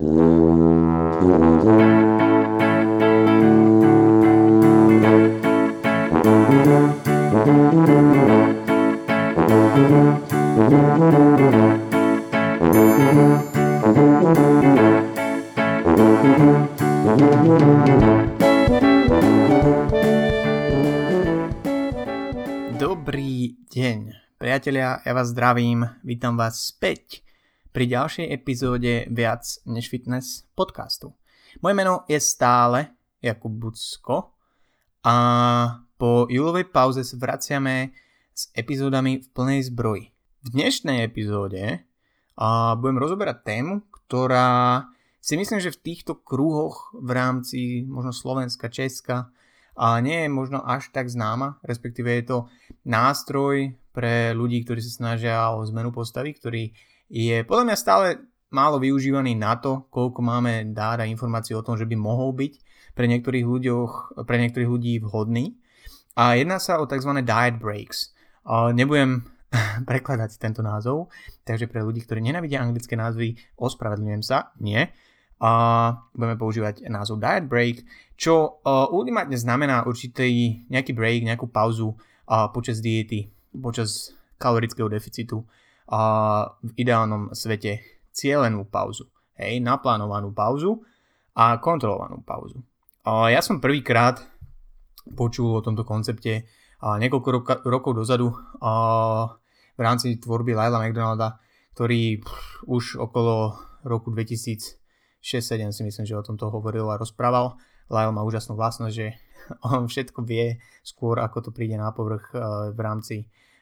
Dobrý deň, priatelia, ja vás zdravím, vítam vás späť pri ďalšej epizóde Viac než fitness podcastu. Moje meno je stále Jakub Bucko a po júlovej pauze sa vraciame s epizódami v plnej zbroji. V dnešnej epizóde a budem rozoberať tému, ktorá si myslím, že v týchto kruhoch v rámci možno Slovenska, Česka a nie je možno až tak známa, respektíve je to nástroj pre ľudí, ktorí sa snažia o zmenu postavy, ktorý je podľa mňa stále málo využívaný na to, koľko máme dát a informácií o tom, že by mohol byť pre niektorých, ľuďoch, pre niektorých ľudí vhodný. A jedná sa o tzv. diet breaks. Nebudem prekladať tento názov, takže pre ľudí, ktorí nenavidia anglické názvy, ospravedlňujem sa, nie. A budeme používať názov diet break, čo uh, ultimátne znamená určitý nejaký break, nejakú pauzu počas diety, počas kalorického deficitu a v ideálnom svete cielenú pauzu, hej, naplánovanú pauzu a kontrolovanú pauzu. A ja som prvýkrát počul o tomto koncepte a niekoľko roka, rokov dozadu a v rámci tvorby Laila McDonalda, ktorý pff, už okolo roku 2006-2007 si myslím, že o tomto hovoril a rozprával. Lyle má úžasnú vlastnosť, že on všetko vie skôr, ako to príde na povrch eh, v rámci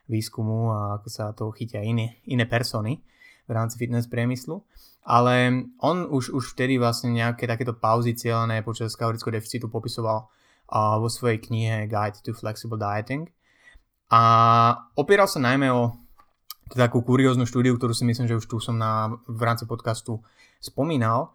výskumu a ako sa to chytia iné, iné persony v rámci fitness priemyslu. Ale on už, už vtedy vlastne nejaké takéto pauzy cieľané počas kalorického deficitu popisoval uh, vo svojej knihe Guide to Flexible Dieting. A opieral sa najmä o takú kurióznu štúdiu, ktorú si myslím, že už tu som na, v rámci podcastu spomínal,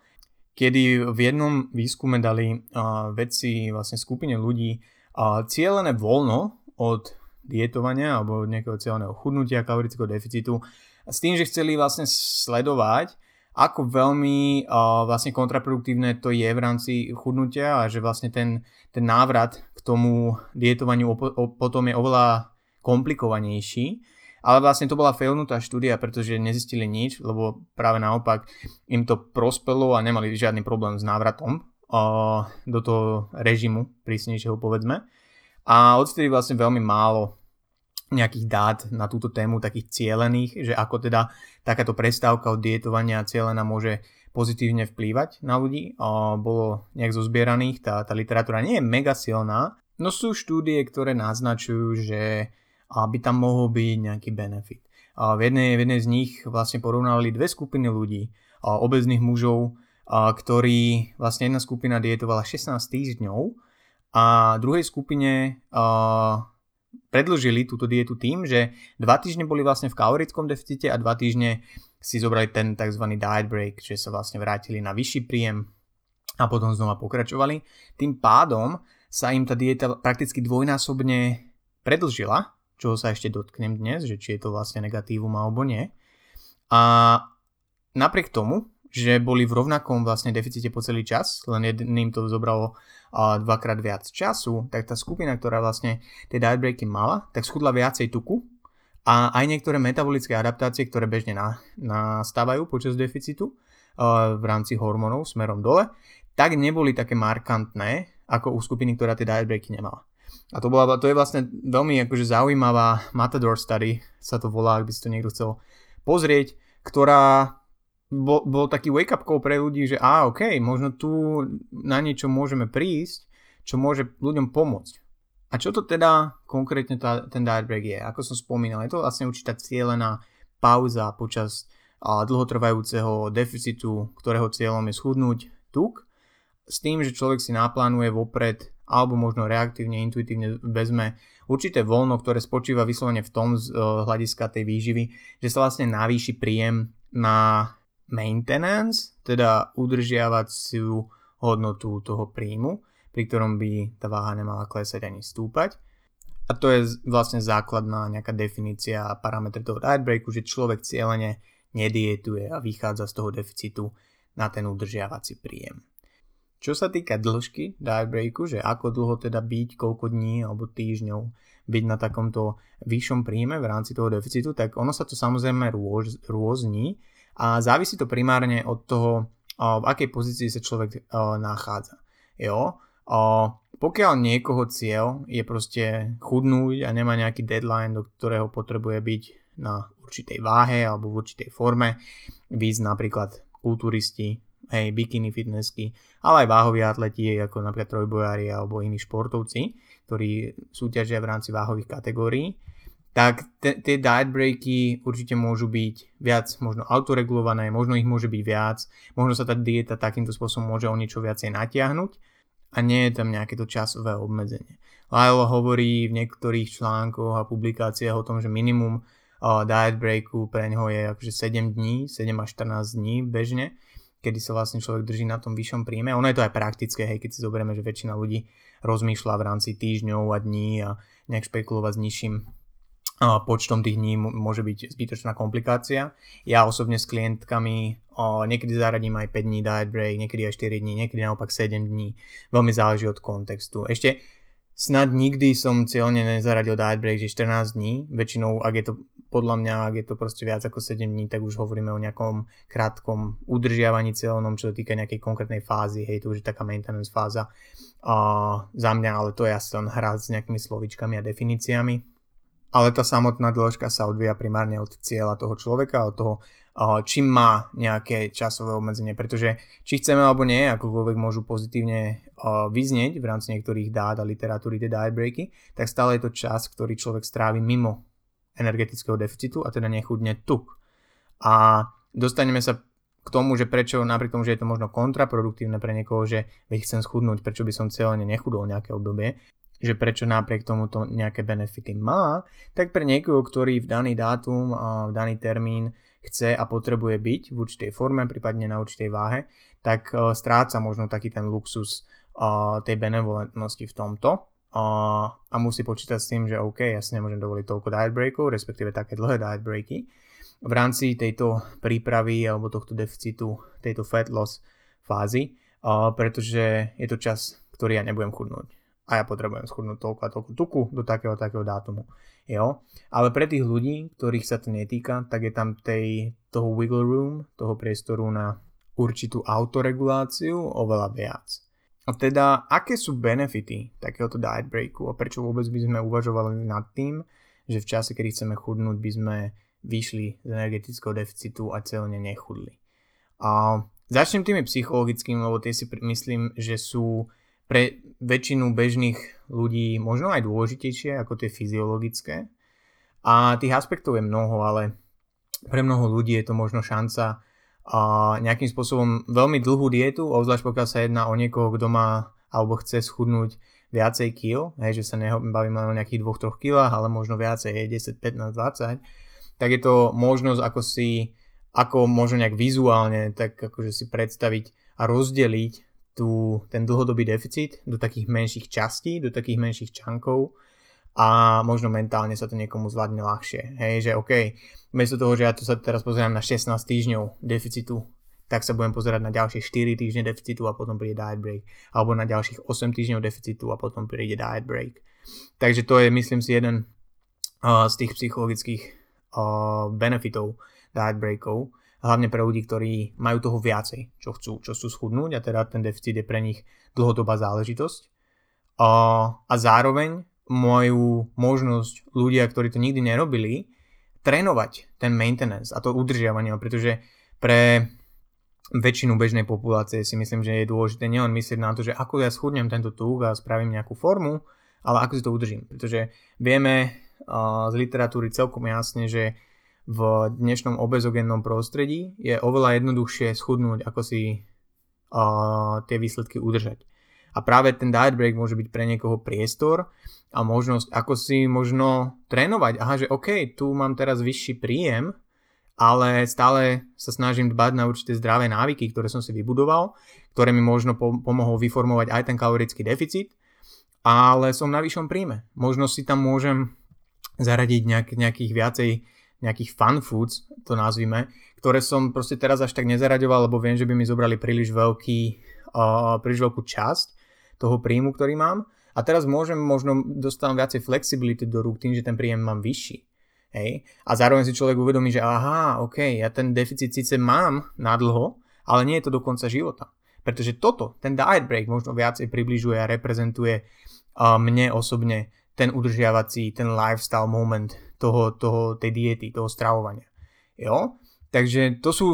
kedy v jednom výskume dali uh, vedci vlastne skupine ľudí uh, cieľené voľno od dietovania alebo nejakého cieľného chudnutia, kalorického deficitu s tým, že chceli vlastne sledovať, ako veľmi uh, vlastne kontraproduktívne to je v rámci chudnutia a že vlastne ten, ten návrat k tomu dietovaniu op- op- potom je oveľa komplikovanejší ale vlastne to bola failnutá štúdia, pretože nezistili nič, lebo práve naopak im to prospelo a nemali žiadny problém s návratom uh, do toho režimu prísnejšieho povedzme. A odstedy vlastne veľmi málo nejakých dát na túto tému, takých cielených, že ako teda takáto prestávka od dietovania cieľená môže pozitívne vplývať na ľudí. Uh, bolo nejak zozbieraných, tá, tá literatúra nie je mega silná, no sú štúdie, ktoré naznačujú, že aby tam mohol byť nejaký benefit. A v jednej, v jednej z nich vlastne porovnali dve skupiny ľudí, a obezných mužov, a ktorí vlastne jedna skupina dietovala 16 týždňov a druhej skupine a, predlžili túto dietu tým, že dva týždne boli vlastne v kalorickom deficite a dva týždne si zobrali ten tzv. diet break, že sa vlastne vrátili na vyšší príjem a potom znova pokračovali. Tým pádom sa im tá dieta prakticky dvojnásobne predlžila čoho sa ešte dotknem dnes, že či je to vlastne negatívum alebo nie. A napriek tomu, že boli v rovnakom vlastne deficite po celý čas, len jedným to zobralo uh, dvakrát viac času, tak tá skupina, ktorá vlastne tie diet breaky mala, tak schudla viacej tuku a aj niektoré metabolické adaptácie, ktoré bežne na, nastávajú počas deficitu v rámci hormónov smerom dole, tak neboli také markantné ako u skupiny, ktorá tie diet breaky nemala. A to, bola, to je vlastne veľmi akože zaujímavá Matador study, sa to volá, ak by si to niekto chcel pozrieť, ktorá bol, bol taký wake-up call pre ľudí, že á, ok, možno tu na niečo môžeme prísť, čo môže ľuďom pomôcť. A čo to teda konkrétne tá, ten diet break je? Ako som spomínal, je to vlastne určitá cieľená pauza počas a, dlhotrvajúceho deficitu, ktorého cieľom je schudnúť tuk, s tým, že človek si naplánuje vopred alebo možno reaktívne, intuitívne vezme určité voľno, ktoré spočíva vyslovene v tom z uh, hľadiska tej výživy, že sa vlastne navýši príjem na maintenance, teda udržiavaciu hodnotu toho príjmu, pri ktorom by tá váha nemala klesať ani stúpať. A to je vlastne základná nejaká definícia a parametr toho diet breaku, že človek cieľene nedietuje a vychádza z toho deficitu na ten udržiavací príjem. Čo sa týka dĺžky diet breaku, že ako dlho teda byť, koľko dní alebo týždňov byť na takomto vyššom príjme v rámci toho deficitu, tak ono sa to samozrejme rôz, rôzni a závisí to primárne od toho, v akej pozícii sa človek nachádza. Jo? Pokiaľ niekoho cieľ je proste chudnúť a nemá nejaký deadline, do ktorého potrebuje byť na určitej váhe alebo v určitej forme, výsť napríklad kulturisti, hej, bikini fitnessky, ale aj váhoví atleti, ako napríklad trojbojári alebo iní športovci, ktorí súťažia v rámci váhových kategórií, tak tie diet breaky určite môžu byť viac možno autoregulované, možno ich môže byť viac, možno sa tá dieta takýmto spôsobom môže o niečo viacej natiahnuť a nie je tam nejaké to časové obmedzenie. Lyle hovorí v niektorých článkoch a publikáciách o tom, že minimum uh, diet breaku pre neho je akože 7 dní, 7 až 14 dní bežne, kedy sa vlastne človek drží na tom vyššom príjme. Ono je to aj praktické, hej, keď si zoberieme, že väčšina ľudí rozmýšľa v rámci týždňov a dní a nejak špekulovať s nižším počtom tých dní môže byť zbytočná komplikácia. Ja osobne s klientkami niekedy zaradím aj 5 dní diet break, niekedy aj 4 dní, niekedy naopak 7 dní. Veľmi záleží od kontextu. Ešte snad nikdy som cieľne nezaradil diet break, že 14 dní. Väčšinou, ak je to podľa mňa, ak je to proste viac ako 7 dní, tak už hovoríme o nejakom krátkom udržiavaní cieľnom, čo sa týka nejakej konkrétnej fázy. Hej, to už je taká maintenance fáza uh, za mňa, ale to je asi len hra s nejakými slovičkami a definíciami ale tá samotná dĺžka sa odvíja primárne od cieľa toho človeka, od toho, či má nejaké časové obmedzenie, pretože či chceme alebo nie, akokoľvek môžu pozitívne vyznieť v rámci niektorých dát a literatúry tie diet breaky, tak stále je to čas, ktorý človek strávi mimo energetického deficitu a teda nechudne tuk. A dostaneme sa k tomu, že prečo, napriek tomu, že je to možno kontraproduktívne pre niekoho, že veď chcem schudnúť, prečo by som cieľene nechudol nejaké obdobie, že prečo napriek tomu to nejaké benefity má, tak pre niekoho, ktorý v daný dátum v daný termín chce a potrebuje byť v určitej forme, prípadne na určitej váhe, tak uh, stráca možno taký ten luxus tej benevolentnosti v tomto a musí počítať s tým, že OK, ja si nemôžem dovoliť toľko diet breakov, respektíve také dlhé diet breaky. V rámci tejto prípravy alebo tohto deficitu, tejto fat loss fázy, pretože je to čas, ktorý ja nebudem chudnúť a ja potrebujem schudnúť toľko a toľko tuku do takého takého dátumu. Jo? Ale pre tých ľudí, ktorých sa to netýka, tak je tam tej, toho wiggle room, toho priestoru na určitú autoreguláciu oveľa viac. A teda, aké sú benefity takéhoto diet breaku a prečo vôbec by sme uvažovali nad tým, že v čase, kedy chceme chudnúť, by sme vyšli z energetického deficitu a celne nechudli. A začnem tými psychologickými, lebo tie si myslím, že sú pre väčšinu bežných ľudí možno aj dôležitejšie ako tie fyziologické. A tých aspektov je mnoho, ale pre mnoho ľudí je to možno šanca a nejakým spôsobom veľmi dlhú dietu, obzvlášť pokiaľ sa jedná o niekoho, kto má alebo chce schudnúť viacej kil, hej, že sa nebavíme len o nejakých 2-3 kilách, ale možno viacej, hej, 10, 15, 20, tak je to možnosť ako si, ako možno nejak vizuálne, tak akože si predstaviť a rozdeliť tú, ten dlhodobý deficit do takých menších častí, do takých menších čankov a možno mentálne sa to niekomu zvládne ľahšie. Hej, že OK, miesto toho, že ja to sa teraz pozerám na 16 týždňov deficitu, tak sa budem pozerať na ďalšie 4 týždne deficitu a potom príde diet break. Alebo na ďalších 8 týždňov deficitu a potom príde diet break. Takže to je, myslím si, jeden uh, z tých psychologických uh, benefitov diet breakov hlavne pre ľudí, ktorí majú toho viacej, čo chcú, čo sú schudnúť a teda ten deficit je pre nich dlhodobá záležitosť. A, a zároveň majú možnosť ľudia, ktorí to nikdy nerobili, trénovať ten maintenance a to udržiavanie, pretože pre väčšinu bežnej populácie si myslím, že je dôležité nielen myslieť na to, že ako ja schudnem tento tuk a spravím nejakú formu, ale ako si to udržím. Pretože vieme z literatúry celkom jasne, že v dnešnom obezogénnom prostredí je oveľa jednoduchšie schudnúť, ako si uh, tie výsledky udržať. A práve ten diet break môže byť pre niekoho priestor a možnosť, ako si možno trénovať. Aha, že OK, tu mám teraz vyšší príjem, ale stále sa snažím dbať na určité zdravé návyky, ktoré som si vybudoval, ktoré mi možno pomohol vyformovať aj ten kalorický deficit, ale som na vyššom príjme. Možno si tam môžem zaradiť nejak, nejakých viacej nejakých fun foods, to nazvime, ktoré som proste teraz až tak nezaraďoval, lebo viem, že by mi zobrali príliš veľký, uh, príliš veľkú časť toho príjmu, ktorý mám. A teraz môžem, možno dostávam viacej flexibility do rúk tým, že ten príjem mám vyšší. Hej? A zároveň si človek uvedomí, že aha, ok, ja ten deficit síce mám na dlho, ale nie je to do konca života. Pretože toto, ten diet break možno viacej približuje a reprezentuje uh, mne osobne ten udržiavací, ten lifestyle moment toho, toho, tej diety, toho stravovania. Jo? Takže to sú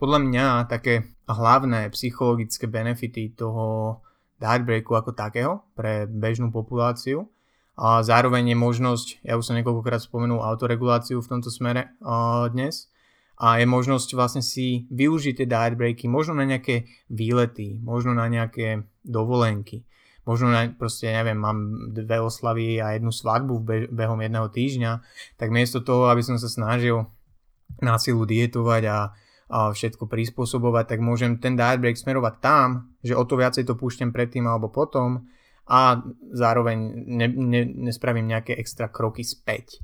podľa mňa také hlavné psychologické benefity toho diet breaku ako takého pre bežnú populáciu. A zároveň je možnosť, ja už som niekoľkokrát spomenul autoreguláciu v tomto smere uh, dnes, a je možnosť vlastne si využiť tie diet breaky možno na nejaké výlety, možno na nejaké dovolenky, možno na, proste, neviem, mám dve oslavy a jednu svadbu v behom jedného týždňa, tak miesto toho, aby som sa snažil na silu dietovať a, a všetko prispôsobovať, tak môžem ten diet break smerovať tam, že o to viacej to púšťam predtým alebo potom a zároveň ne, ne, nespravím nejaké extra kroky späť.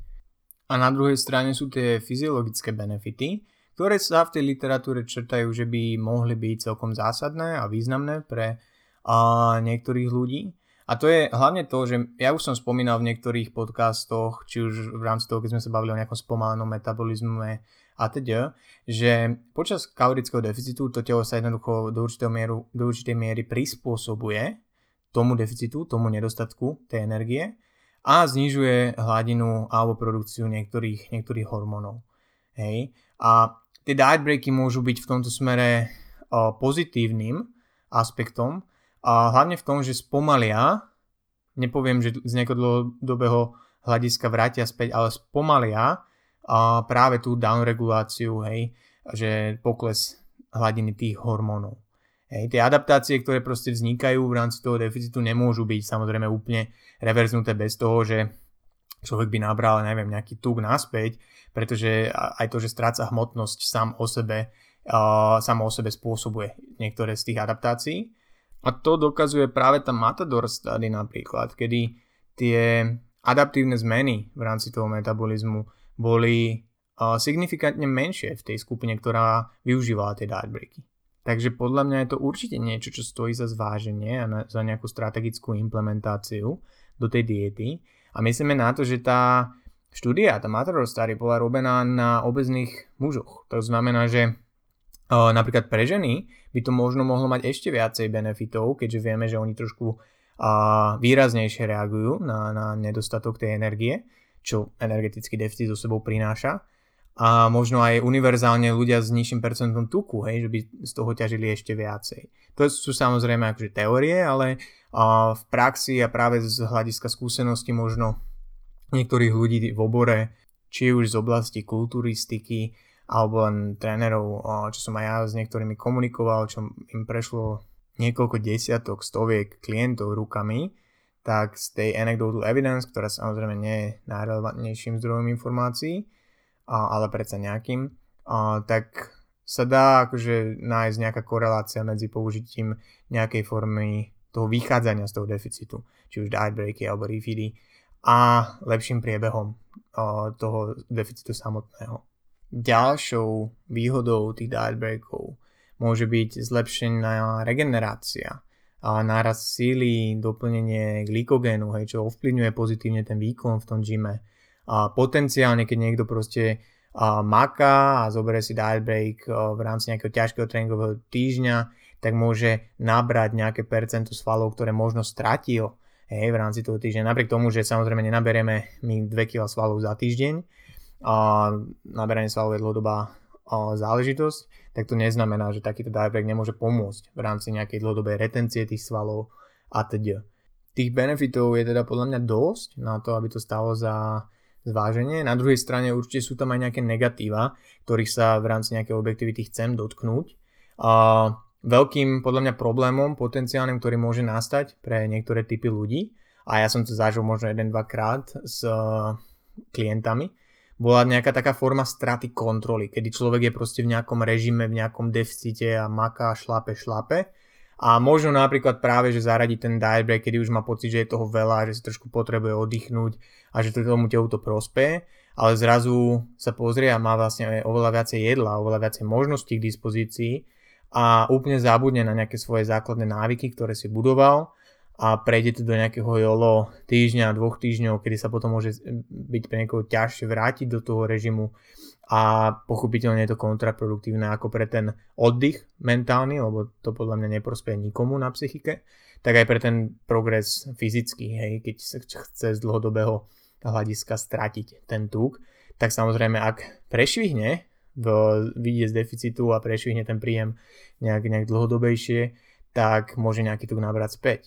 A na druhej strane sú tie fyziologické benefity, ktoré sa v tej literatúre črtajú, že by mohli byť celkom zásadné a významné pre a niektorých ľudí. A to je hlavne to, že ja už som spomínal v niektorých podcastoch, či už v rámci toho, keď sme sa bavili o nejakom spomalenom metabolizme a teda, že počas kalorického deficitu to telo sa jednoducho do, mieru, do určitej miery prispôsobuje tomu deficitu, tomu nedostatku tej energie a znižuje hladinu alebo produkciu niektorých, niektorých hormónov. Hej. A tie diet breaky môžu byť v tomto smere pozitívnym aspektom, a hlavne v tom, že spomalia, nepoviem, že z nejakého dlhodobého hľadiska vrátia späť, ale spomalia a práve tú downreguláciu, hej, že pokles hladiny tých hormónov. Hej, tie adaptácie, ktoré proste vznikajú v rámci toho deficitu, nemôžu byť samozrejme úplne reverznuté bez toho, že človek by nabral, neviem, nejaký tuk naspäť, pretože aj to, že stráca hmotnosť sám o sebe, uh, sám o sebe spôsobuje niektoré z tých adaptácií. A to dokazuje práve tá Matador study napríklad, kedy tie adaptívne zmeny v rámci toho metabolizmu boli signifikantne menšie v tej skupine, ktorá využívala tie diet breaky. Takže podľa mňa je to určite niečo, čo stojí za zváženie a na, za nejakú strategickú implementáciu do tej diety. A myslíme na to, že tá štúdia, tá Matador study bola robená na obezných mužoch. To znamená, že napríklad pre ženy by to možno mohlo mať ešte viacej benefitov, keďže vieme, že oni trošku výraznejšie reagujú na, na nedostatok tej energie, čo energetický deficit so sebou prináša. A možno aj univerzálne ľudia s nižším percentom tuku, hej, že by z toho ťažili ešte viacej. To sú samozrejme akože teórie, ale v praxi a práve z hľadiska skúsenosti možno niektorých ľudí v obore, či už z oblasti kulturistiky, alebo len trénerov, čo som aj ja s niektorými komunikoval, čo im prešlo niekoľko desiatok, stoviek klientov rukami, tak z tej anecdotal evidence, ktorá samozrejme nie je najrelevantnejším zdrojom informácií, ale predsa nejakým, tak sa dá akože nájsť nejaká korelácia medzi použitím nejakej formy toho vychádzania z toho deficitu, či už diet breaky alebo refeedy a lepším priebehom toho deficitu samotného. Ďalšou výhodou tých diet breakov môže byť zlepšená regenerácia a náraz síly, doplnenie glykogénu, hej, čo ovplyvňuje pozitívne ten výkon v tom gyme. A potenciálne, keď niekto proste a maká a zoberie si diet break v rámci nejakého ťažkého tréningového týždňa, tak môže nabrať nejaké percento svalov, ktoré možno stratil hej, v rámci toho týždňa. Napriek tomu, že samozrejme nenaberieme my 2 kg svalov za týždeň, naberanie svalov je dlhodobá záležitosť, tak to neznamená, že takýto diabetes nemôže pomôcť v rámci nejakej dlhodobej retencie tých svalov a teda. Tých benefitov je teda podľa mňa dosť na to, aby to stalo za zváženie. Na druhej strane určite sú tam aj nejaké negatíva, ktorých sa v rámci nejakej objektivity chcem dotknúť. A veľkým podľa mňa problémom potenciálnym, ktorý môže nastať pre niektoré typy ľudí, a ja som to zažil možno jeden, dvakrát s klientami, bola nejaká taká forma straty kontroly, kedy človek je proste v nejakom režime, v nejakom deficite a maká, šlape, šlape. A možno napríklad práve, že zaradiť ten diet break, kedy už má pocit, že je toho veľa, že si trošku potrebuje oddychnúť a že to tomu telu to prospeje, ale zrazu sa pozrie a má vlastne oveľa viacej jedla, oveľa viacej možností k dispozícii a úplne zabudne na nejaké svoje základné návyky, ktoré si budoval a prejde to do nejakého jolo týždňa, dvoch týždňov, kedy sa potom môže byť pre niekoho ťažšie vrátiť do toho režimu a pochopiteľne je to kontraproduktívne ako pre ten oddych mentálny, lebo to podľa mňa neprospie nikomu na psychike, tak aj pre ten progres fyzický, hej, keď sa chce z dlhodobého hľadiska stratiť ten tuk, tak samozrejme ak prešvihne, vyjde z deficitu a prešvihne ten príjem nejak, nejak dlhodobejšie, tak môže nejaký tuk nabrať späť.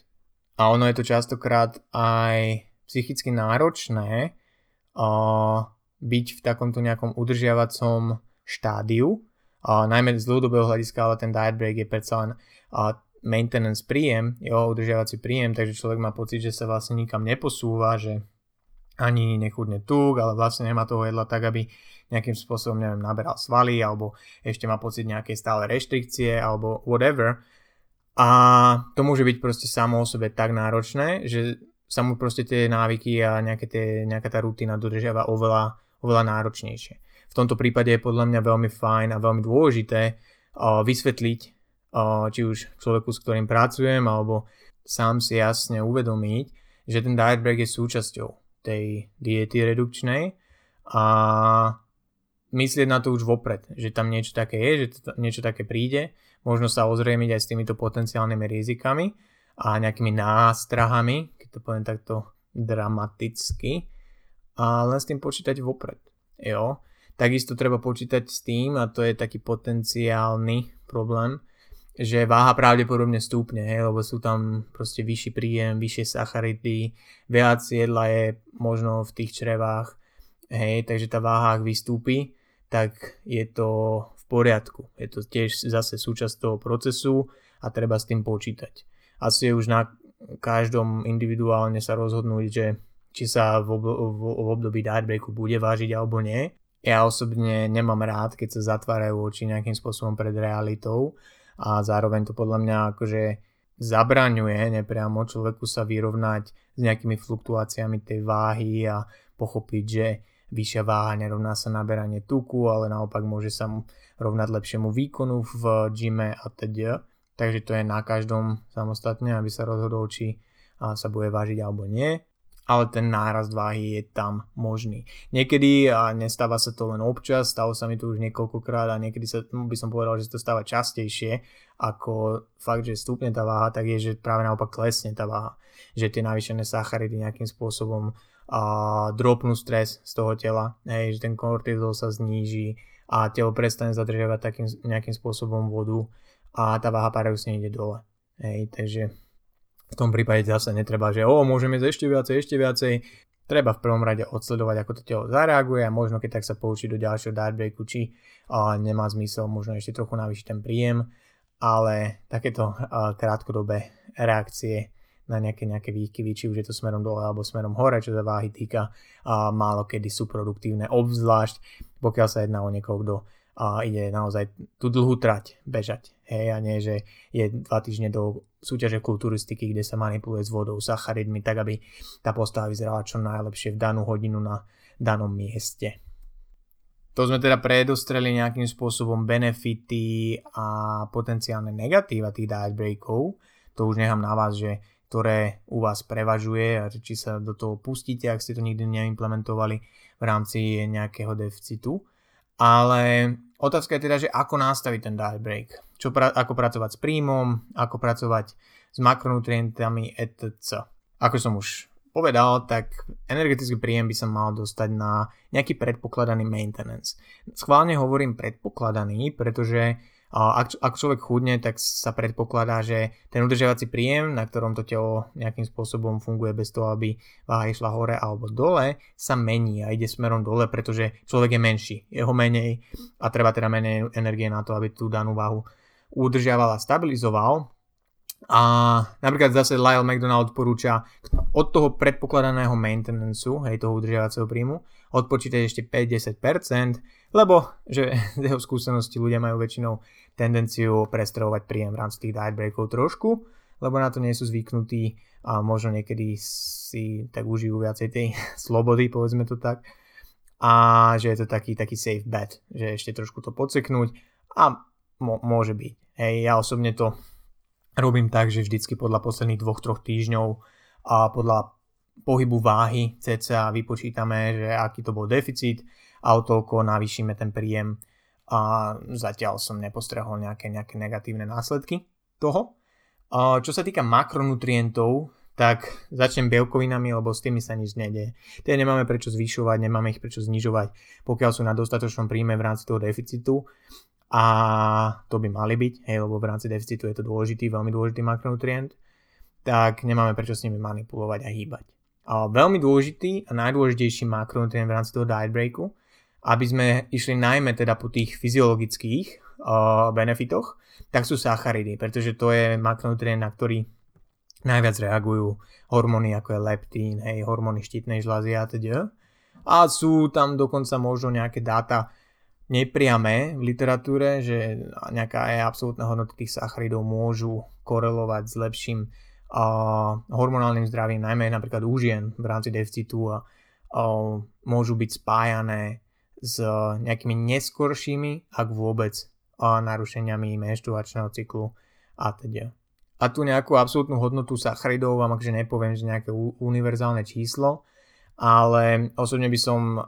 A ono je to častokrát aj psychicky náročné, uh, byť v takomto nejakom udržiavacom štádiu, a najmä z dlhodobého hľadiska, ale ten diet break je predsa len a maintenance príjem, jo, udržiavací príjem, takže človek má pocit, že sa vlastne nikam neposúva, že ani nechudne tuk, ale vlastne nemá toho jedla tak, aby nejakým spôsobom, neviem, naberal svaly, alebo ešte má pocit nejakej stále reštrikcie, alebo whatever. A to môže byť proste samo o sebe tak náročné, že sa mu proste tie návyky a nejaké tie, nejaká tá rutina dodržiava oveľa oveľa náročnejšie. V tomto prípade je podľa mňa veľmi fajn a veľmi dôležité uh, vysvetliť uh, či už človeku, s ktorým pracujem, alebo sám si jasne uvedomiť, že ten diet break je súčasťou tej diety redukčnej a myslieť na to už vopred, že tam niečo také je, že to, niečo také príde, možno sa ozriemiť aj s týmito potenciálnymi rizikami a nejakými nástrahami, keď to poviem takto dramaticky, a len s tým počítať vopred. Jo? Takisto treba počítať s tým, a to je taký potenciálny problém, že váha pravdepodobne stúpne, hej, lebo sú tam proste vyšší príjem, vyššie sacharidy, viac jedla je možno v tých črevách, hej, takže tá váha ak vystúpi, tak je to poriadku. Je to tiež zase súčasť toho procesu a treba s tým počítať. Asi je už na každom individuálne sa rozhodnúť, že či sa v, ob- v období breaku bude vážiť alebo nie. Ja osobne nemám rád, keď sa zatvárajú oči nejakým spôsobom pred realitou a zároveň to podľa mňa akože zabraňuje nepriamo človeku sa vyrovnať s nejakými fluktuáciami tej váhy a pochopiť, že vyššia váha nerovná sa naberanie tuku, ale naopak môže sa rovnať lepšiemu výkonu v gyme a teda. Takže to je na každom samostatne, aby sa rozhodol, či sa bude vážiť alebo nie ale ten nárast váhy je tam možný. Niekedy, a nestáva sa to len občas, stalo sa mi to už niekoľkokrát a niekedy sa, no, by som povedal, že to stáva častejšie, ako fakt, že stúpne tá váha, tak je, že práve naopak klesne tá váha. Že tie navýšené sacharidy nejakým spôsobom a dropnú stres z toho tela, hej, že ten kortizol sa zníži a telo prestane zadržiavať takým nejakým spôsobom vodu a tá váha paradoxne ide dole. Hej, takže v tom prípade zase netreba, že o, môžeme ísť ešte viacej, ešte viacej. Treba v prvom rade odsledovať, ako to telo zareaguje a možno keď tak sa poučiť do ďalšieho diet breaku, či a, nemá zmysel možno ešte trochu navýšiť ten príjem, ale takéto a, krátkodobé reakcie na nejaké, nejaké výkyvy, či už je to smerom dole alebo smerom hore, čo sa váhy týka, a málo kedy sú produktívne, obzvlášť pokiaľ sa jedná o niekoho, kto a ide naozaj tú dlhú trať bežať. Hej, a nie, že je dva týždne do súťaže kulturistiky, kde sa manipuluje s vodou, sacharidmi, tak aby tá postava vyzerala čo najlepšie v danú hodinu na danom mieste. To sme teda predostreli nejakým spôsobom benefity a potenciálne negatíva tých diet breakov. To už nechám na vás, že ktoré u vás prevažuje a či sa do toho pustíte, ak ste to nikdy neimplementovali v rámci nejakého deficitu. Ale otázka je teda, že ako nastaviť ten diet break. Čo pra- ako pracovať s príjmom, ako pracovať s makronutrientami etc. Ako som už povedal, tak energetický príjem by sa mal dostať na nejaký predpokladaný maintenance. Schválne hovorím predpokladaný, pretože ak, ak človek chudne, tak sa predpokladá, že ten udržiavací príjem, na ktorom to telo nejakým spôsobom funguje bez toho, aby váha išla hore alebo dole, sa mení a ide smerom dole, pretože človek je menší, je ho menej a treba teda menej energie na to, aby tú danú váhu udržiaval a stabilizoval. A napríklad zase Lyle McDonald odporúča od toho predpokladaného maintenanceu, hej, toho udržiavacieho príjmu, odpočítať ešte 5-10%, lebo že z jeho skúsenosti ľudia majú väčšinou tendenciu prestrovať príjem v rámci tých diet breakov trošku, lebo na to nie sú zvyknutí a možno niekedy si tak užijú viacej tej slobody, povedzme to tak. A že je to taký, taký safe bet, že ešte trošku to podseknúť a môže byť. Hej, ja osobne to robím tak, že vždycky podľa posledných dvoch, troch týždňov a podľa pohybu váhy cca vypočítame, že aký to bol deficit a o toľko navýšime ten príjem a zatiaľ som nepostrehol nejaké, nejaké negatívne následky toho. A čo sa týka makronutrientov, tak začnem bielkovinami, lebo s tými sa nič nedie. Tie nemáme prečo zvyšovať, nemáme ich prečo znižovať, pokiaľ sú na dostatočnom príjme v rámci toho deficitu. A to by mali byť, hej, lebo v rámci deficitu je to dôležitý, veľmi dôležitý makronutrient, tak nemáme prečo s nimi manipulovať a hýbať. A veľmi dôležitý a najdôležitejší makronutrient v rámci toho diet breaku aby sme išli najmä teda po tých fyziologických uh, benefitoch, tak sú sacharidy, pretože to je makronutrient, na ktorý najviac reagujú hormóny ako je leptín, hej, hormóny štítnej žľazy a teda. A sú tam dokonca možno nejaké dáta nepriame v literatúre, že nejaká aj absolútna hodnota tých sacharidov môžu korelovať s lepším uh, hormonálnym zdravím, najmä napríklad u žien v rámci deficitu a uh, môžu byť spájané s nejakými neskoršími, ak vôbec, narušeniami menštruačného cyklu a teda. A tu nejakú absolútnu hodnotu sacharidov vám akože nepoviem, že nejaké univerzálne číslo, ale osobne by som uh,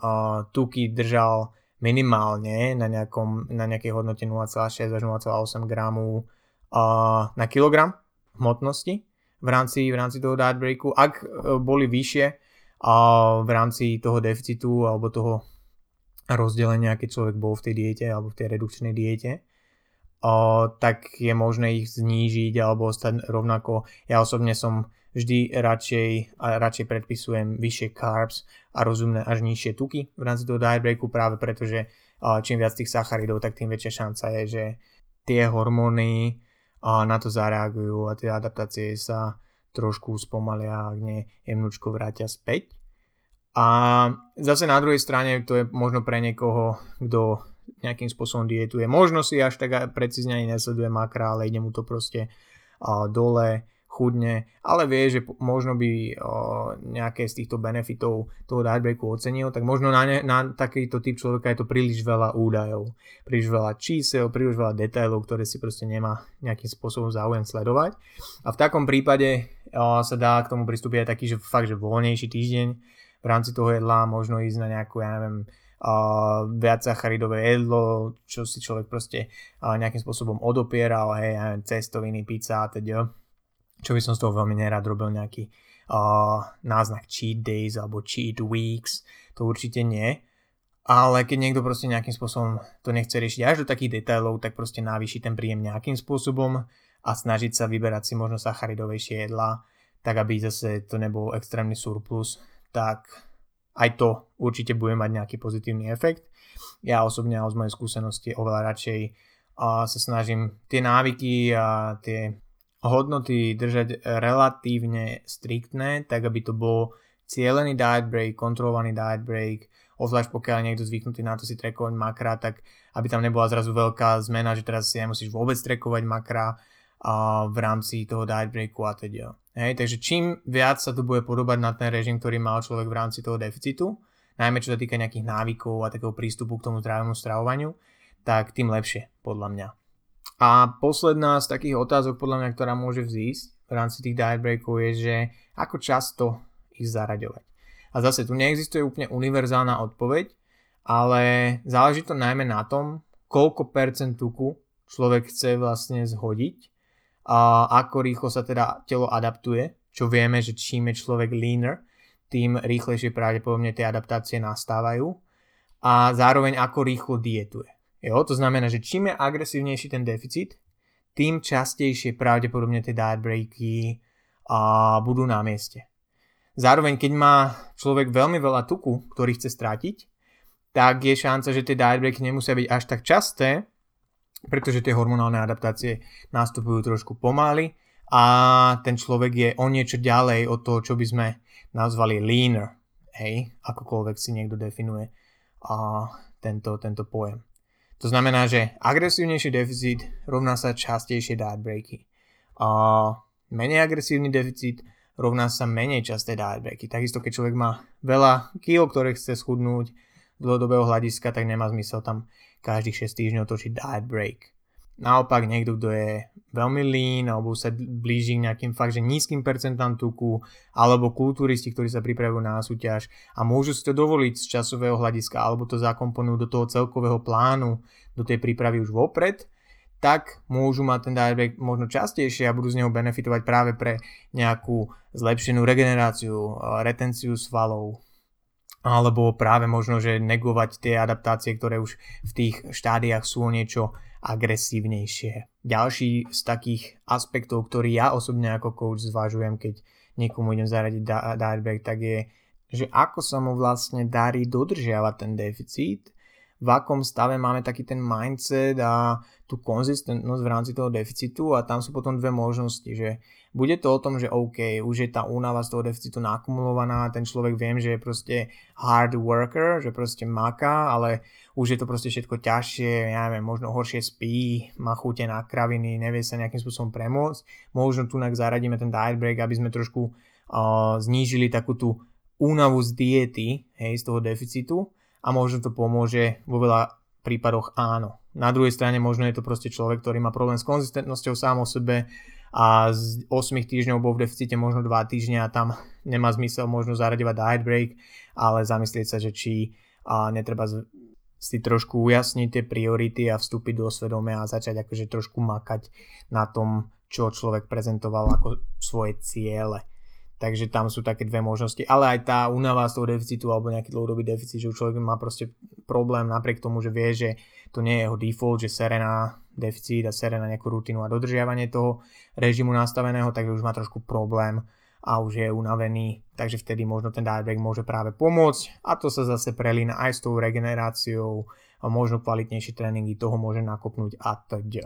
tuky držal minimálne na, nejakom, na nejakej hodnote 0,6 až 0,8 gramu uh, na kilogram hmotnosti v rámci, v rámci toho diet breaku. Ak uh, boli vyššie uh, v rámci toho deficitu alebo toho rozdelenia, keď človek bol v tej diete alebo v tej redukčnej diete, o, tak je možné ich znížiť alebo ostať rovnako. Ja osobne som vždy radšej, radšej predpisujem vyššie carbs a rozumné až nižšie tuky v rámci toho diet breaku práve preto, že čím viac tých sacharidov, tak tým väčšia šanca je, že tie hormóny na to zareagujú a tie adaptácie sa trošku spomalia, ak nie jemnúčko vrátia späť. A zase na druhej strane to je možno pre niekoho, kto nejakým spôsobom dietuje. Možno si až tak precízne ani nesleduje makra, ale ide mu to proste dole, chudne, ale vie, že možno by nejaké z týchto benefitov toho diet breaku ocenil, tak možno na, ne, na takýto typ človeka je to príliš veľa údajov, príliš veľa čísel, príliš veľa detailov, ktoré si proste nemá nejakým spôsobom záujem sledovať. A v takom prípade sa dá k tomu pristúpiť aj taký, že fakt, že voľnejší týždeň, v rámci toho jedla možno ísť na nejakú, ja neviem, uh, viac sacharidové jedlo, čo si človek proste nejakým spôsobom odopieral, hej, ja neviem, cestoviny, pizza a teda. Čo by som z toho veľmi nerad robil nejaký uh, náznak cheat days alebo cheat weeks, to určite nie. Ale keď niekto proste nejakým spôsobom to nechce riešiť až do takých detailov, tak proste navýši ten príjem nejakým spôsobom a snažiť sa vyberať si možno sacharidovejšie jedlá, tak aby zase to nebol extrémny surplus, tak aj to určite bude mať nejaký pozitívny efekt. Ja osobne z mojej skúsenosti oveľa radšej a sa snažím tie návyky a tie hodnoty držať relatívne striktné, tak aby to bol cieľený diet break, kontrolovaný diet break, obzvlášť pokiaľ niekto zvyknutý na to si trekovať makra, tak aby tam nebola zrazu veľká zmena, že teraz si nemusíš vôbec trekovať makra a v rámci toho diet breaku a teda. Hej, takže čím viac sa to bude podobať na ten režim, ktorý mal človek v rámci toho deficitu, najmä čo sa týka nejakých návykov a takého prístupu k tomu zdravému stravovaniu, tak tým lepšie, podľa mňa. A posledná z takých otázok, podľa mňa, ktorá môže vzísť v rámci tých diet breakov je, že ako často ich zaraďovať. A zase tu neexistuje úplne univerzálna odpoveď, ale záleží to najmä na tom, koľko percent tuku človek chce vlastne zhodiť a ako rýchlo sa teda telo adaptuje, čo vieme, že čím je človek leaner, tým rýchlejšie pravdepodobne tie adaptácie nastávajú a zároveň ako rýchlo dietuje. Jo, to znamená, že čím je agresívnejší ten deficit, tým častejšie pravdepodobne tie diet breaky a, budú na mieste. Zároveň, keď má človek veľmi veľa tuku, ktorý chce strátiť, tak je šanca, že tie diet breaky nemusia byť až tak časté, pretože tie hormonálne adaptácie nastupujú trošku pomaly a ten človek je o niečo ďalej od toho, čo by sme nazvali leaner, hej, akokoľvek si niekto definuje a tento, tento pojem. To znamená, že agresívnejší deficit rovná sa častejšie diet breaky. A menej agresívny deficit rovná sa menej časté diet breaky. Takisto keď človek má veľa kil, ktoré chce schudnúť z dlhodobého hľadiska, tak nemá zmysel tam každých 6 týždňov točiť diet break. Naopak niekto, kto je veľmi lean alebo sa blíži k nejakým fakt, že nízkym percentám tuku alebo kulturisti, ktorí sa pripravujú na súťaž a môžu si to dovoliť z časového hľadiska alebo to zakomponujú do toho celkového plánu, do tej prípravy už vopred, tak môžu mať ten break možno častejšie a budú z neho benefitovať práve pre nejakú zlepšenú regeneráciu, retenciu svalov, alebo práve možno, že negovať tie adaptácie, ktoré už v tých štádiách sú o niečo agresívnejšie. Ďalší z takých aspektov, ktorý ja osobne ako coach zvažujem, keď niekomu idem zaradiť diet break, tak je, že ako sa mu vlastne darí dodržiavať ten deficit, v akom stave máme taký ten mindset a tú konzistentnosť v rámci toho deficitu a tam sú potom dve možnosti, že bude to o tom, že OK, už je tá únava z toho deficitu nakumulovaná, ten človek viem, že je proste hard worker, že proste maká, ale už je to proste všetko ťažšie, ja neviem, možno horšie spí, má chute na kraviny, nevie sa nejakým spôsobom premôcť. Možno tu zaradíme ten diet break, aby sme trošku uh, znížili takú tú únavu z diety, hej, z toho deficitu a možno to pomôže vo veľa prípadoch áno. Na druhej strane možno je to proste človek, ktorý má problém s konzistentnosťou sám o sebe a z 8 týždňov bol v deficite možno 2 týždňa a tam nemá zmysel možno zaradevať diet break, ale zamyslieť sa, že či a netreba si trošku ujasniť tie priority a vstúpiť do svedomia a začať akože trošku makať na tom, čo človek prezentoval ako svoje ciele. Takže tam sú také dve možnosti. Ale aj tá únava z toho deficitu alebo nejaký dlhodobý deficit, že človek má proste problém napriek tomu, že vie, že to nie je jeho default, že sere na deficit a sere nejakú rutinu a dodržiavanie toho režimu nastaveného, takže už má trošku problém a už je unavený, takže vtedy možno ten diet break môže práve pomôcť a to sa zase prelína aj s tou regeneráciou a možno kvalitnejšie tréningy toho môže nakopnúť a teď.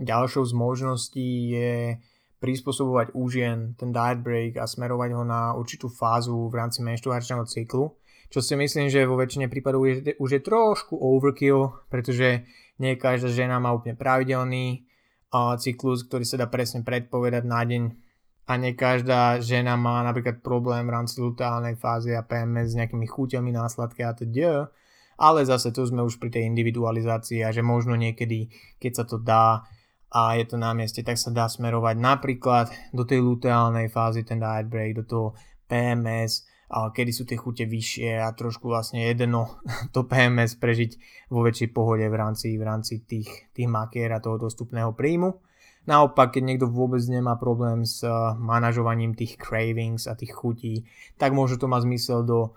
Ďalšou z možností je prispôsobovať u žien ten diet break a smerovať ho na určitú fázu v rámci menštruačného cyklu, čo si myslím, že vo väčšine prípadov už, už je trošku overkill, pretože nie každá žena má úplne pravidelný uh, cyklus, ktorý sa dá presne predpovedať na deň a nie každá žena má napríklad problém v rámci luteálnej fázy a PMS s nejakými chuťami, následky a teda. Ale zase tu sme už pri tej individualizácii a že možno niekedy, keď sa to dá a je to na mieste, tak sa dá smerovať napríklad do tej luteálnej fázy, ten diet break, do toho PMS, kedy sú tie chute vyššie a trošku vlastne jedno to PMS prežiť vo väčšej pohode v rámci, v rámci tých, tých makier a toho dostupného príjmu. Naopak, keď niekto vôbec nemá problém s eh, manažovaním tých cravings a tých chutí, tak môže to mať zmysel do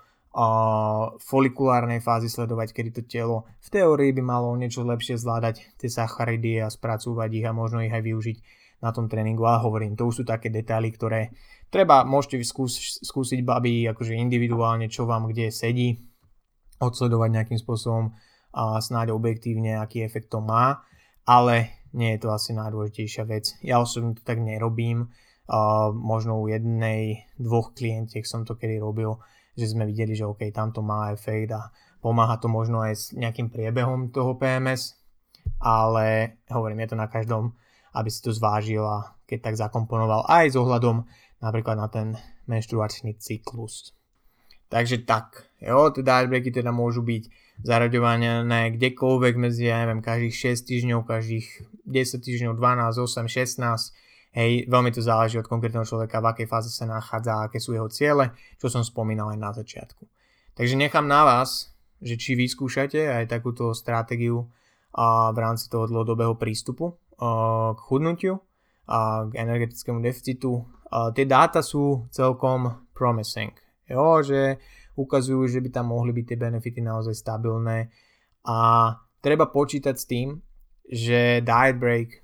folikulárnej fázy sledovať, kedy to telo v teórii by malo niečo lepšie zvládať tie sacharidy a spracúvať ich a možno ich aj využiť na tom tréningu, ale hovorím, to už sú také detaily, ktoré treba, môžete skús, skúsiť baby akože individuálne, čo vám kde sedí, odsledovať nejakým spôsobom a snáď objektívne, aký efekt to má, ale nie je to asi najdôležitejšia vec. Ja osobne to tak nerobím, uh, možno u jednej, dvoch klientiek som to kedy robil, že sme videli, že OK, tam to má efekt a pomáha to možno aj s nejakým priebehom toho PMS, ale hovorím, je to na každom, aby si to zvážil a keď tak zakomponoval aj s ohľadom napríklad na ten menštruačný cyklus. Takže tak, jo, tie dietbreaky teda môžu byť zaraďované kdekoľvek medzi, ja neviem, každých 6 týždňov, každých 10 týždňov, 12, 8, 16, Hej, veľmi to záleží od konkrétneho človeka, v akej fáze sa nachádza, aké sú jeho ciele, čo som spomínal aj na začiatku. Takže nechám na vás, že či vyskúšate aj takúto stratégiu a v rámci toho dlhodobého prístupu k chudnutiu a k energetickému deficitu. A tie dáta sú celkom promising. Jo, že ukazujú, že by tam mohli byť tie benefity naozaj stabilné a treba počítať s tým, že diet break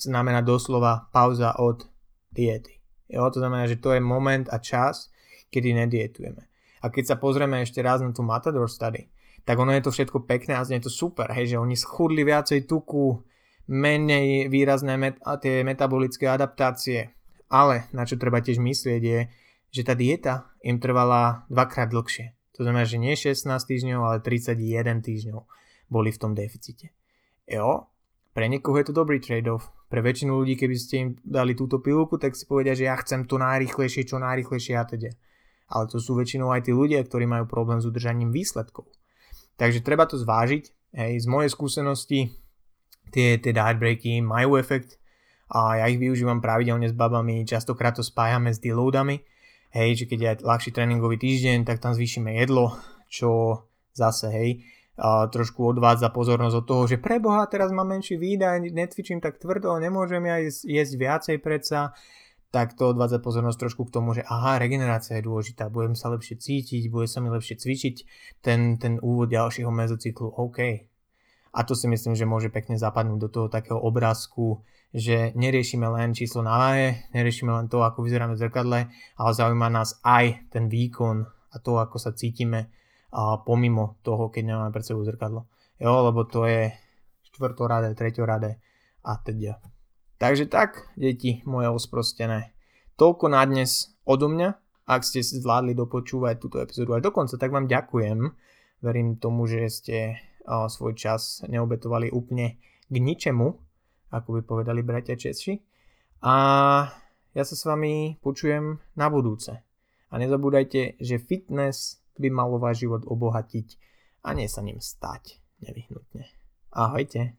znamená doslova pauza od diety. Jo, to znamená, že to je moment a čas, kedy nedietujeme. A keď sa pozrieme ešte raz na tú Matador study, tak ono je to všetko pekné a znie to super, hej, že oni schudli viacej tuku, menej výrazné met- a tie metabolické adaptácie. Ale na čo treba tiež myslieť je, že tá dieta im trvala dvakrát dlhšie. To znamená, že nie 16 týždňov, ale 31 týždňov boli v tom deficite. Jo, pre niekoho je to dobrý trade-off. Pre väčšinu ľudí, keby ste im dali túto pilulku, tak si povedia, že ja chcem to najrychlejšie, čo najrychlejšie a teda. Ale to sú väčšinou aj tí ľudia, ktorí majú problém s udržaním výsledkov. Takže treba to zvážiť. Hej, z mojej skúsenosti tie, tie diet breaky majú efekt a ja ich využívam pravidelne s babami, častokrát to spájame s deloadami hej, že keď je ľahší tréningový týždeň, tak tam zvýšime jedlo, čo zase, hej, trošku odvádza pozornosť od toho, že preboha, teraz mám menší výdaj, netvičím tak tvrdo, nemôžem ja jesť, jesť viacej predsa, tak to odvádza pozornosť trošku k tomu, že aha, regenerácia je dôležitá, budem sa lepšie cítiť, bude sa mi lepšie cvičiť, ten, ten úvod ďalšieho mezocyklu, OK. A to si myslím, že môže pekne zapadnúť do toho takého obrázku, že neriešime len číslo na váhe, neriešime len to, ako vyzeráme v zrkadle, ale zaujíma nás aj ten výkon a to, ako sa cítime a pomimo toho, keď nemáme pred sebou zrkadlo. Jo, lebo to je štvrtorade, treťorade a teda. Takže tak, deti moje osprostené. Toľko na dnes odo mňa. Ak ste zvládli dopočúvať túto epizódu až dokonca, tak vám ďakujem. Verím tomu, že ste svoj čas neobetovali úplne k ničemu, ako by povedali bratia Češi. A ja sa s vami počujem na budúce. A nezabúdajte, že fitness by malo váš život obohatiť a nie sa ním stať nevyhnutne. Ahojte.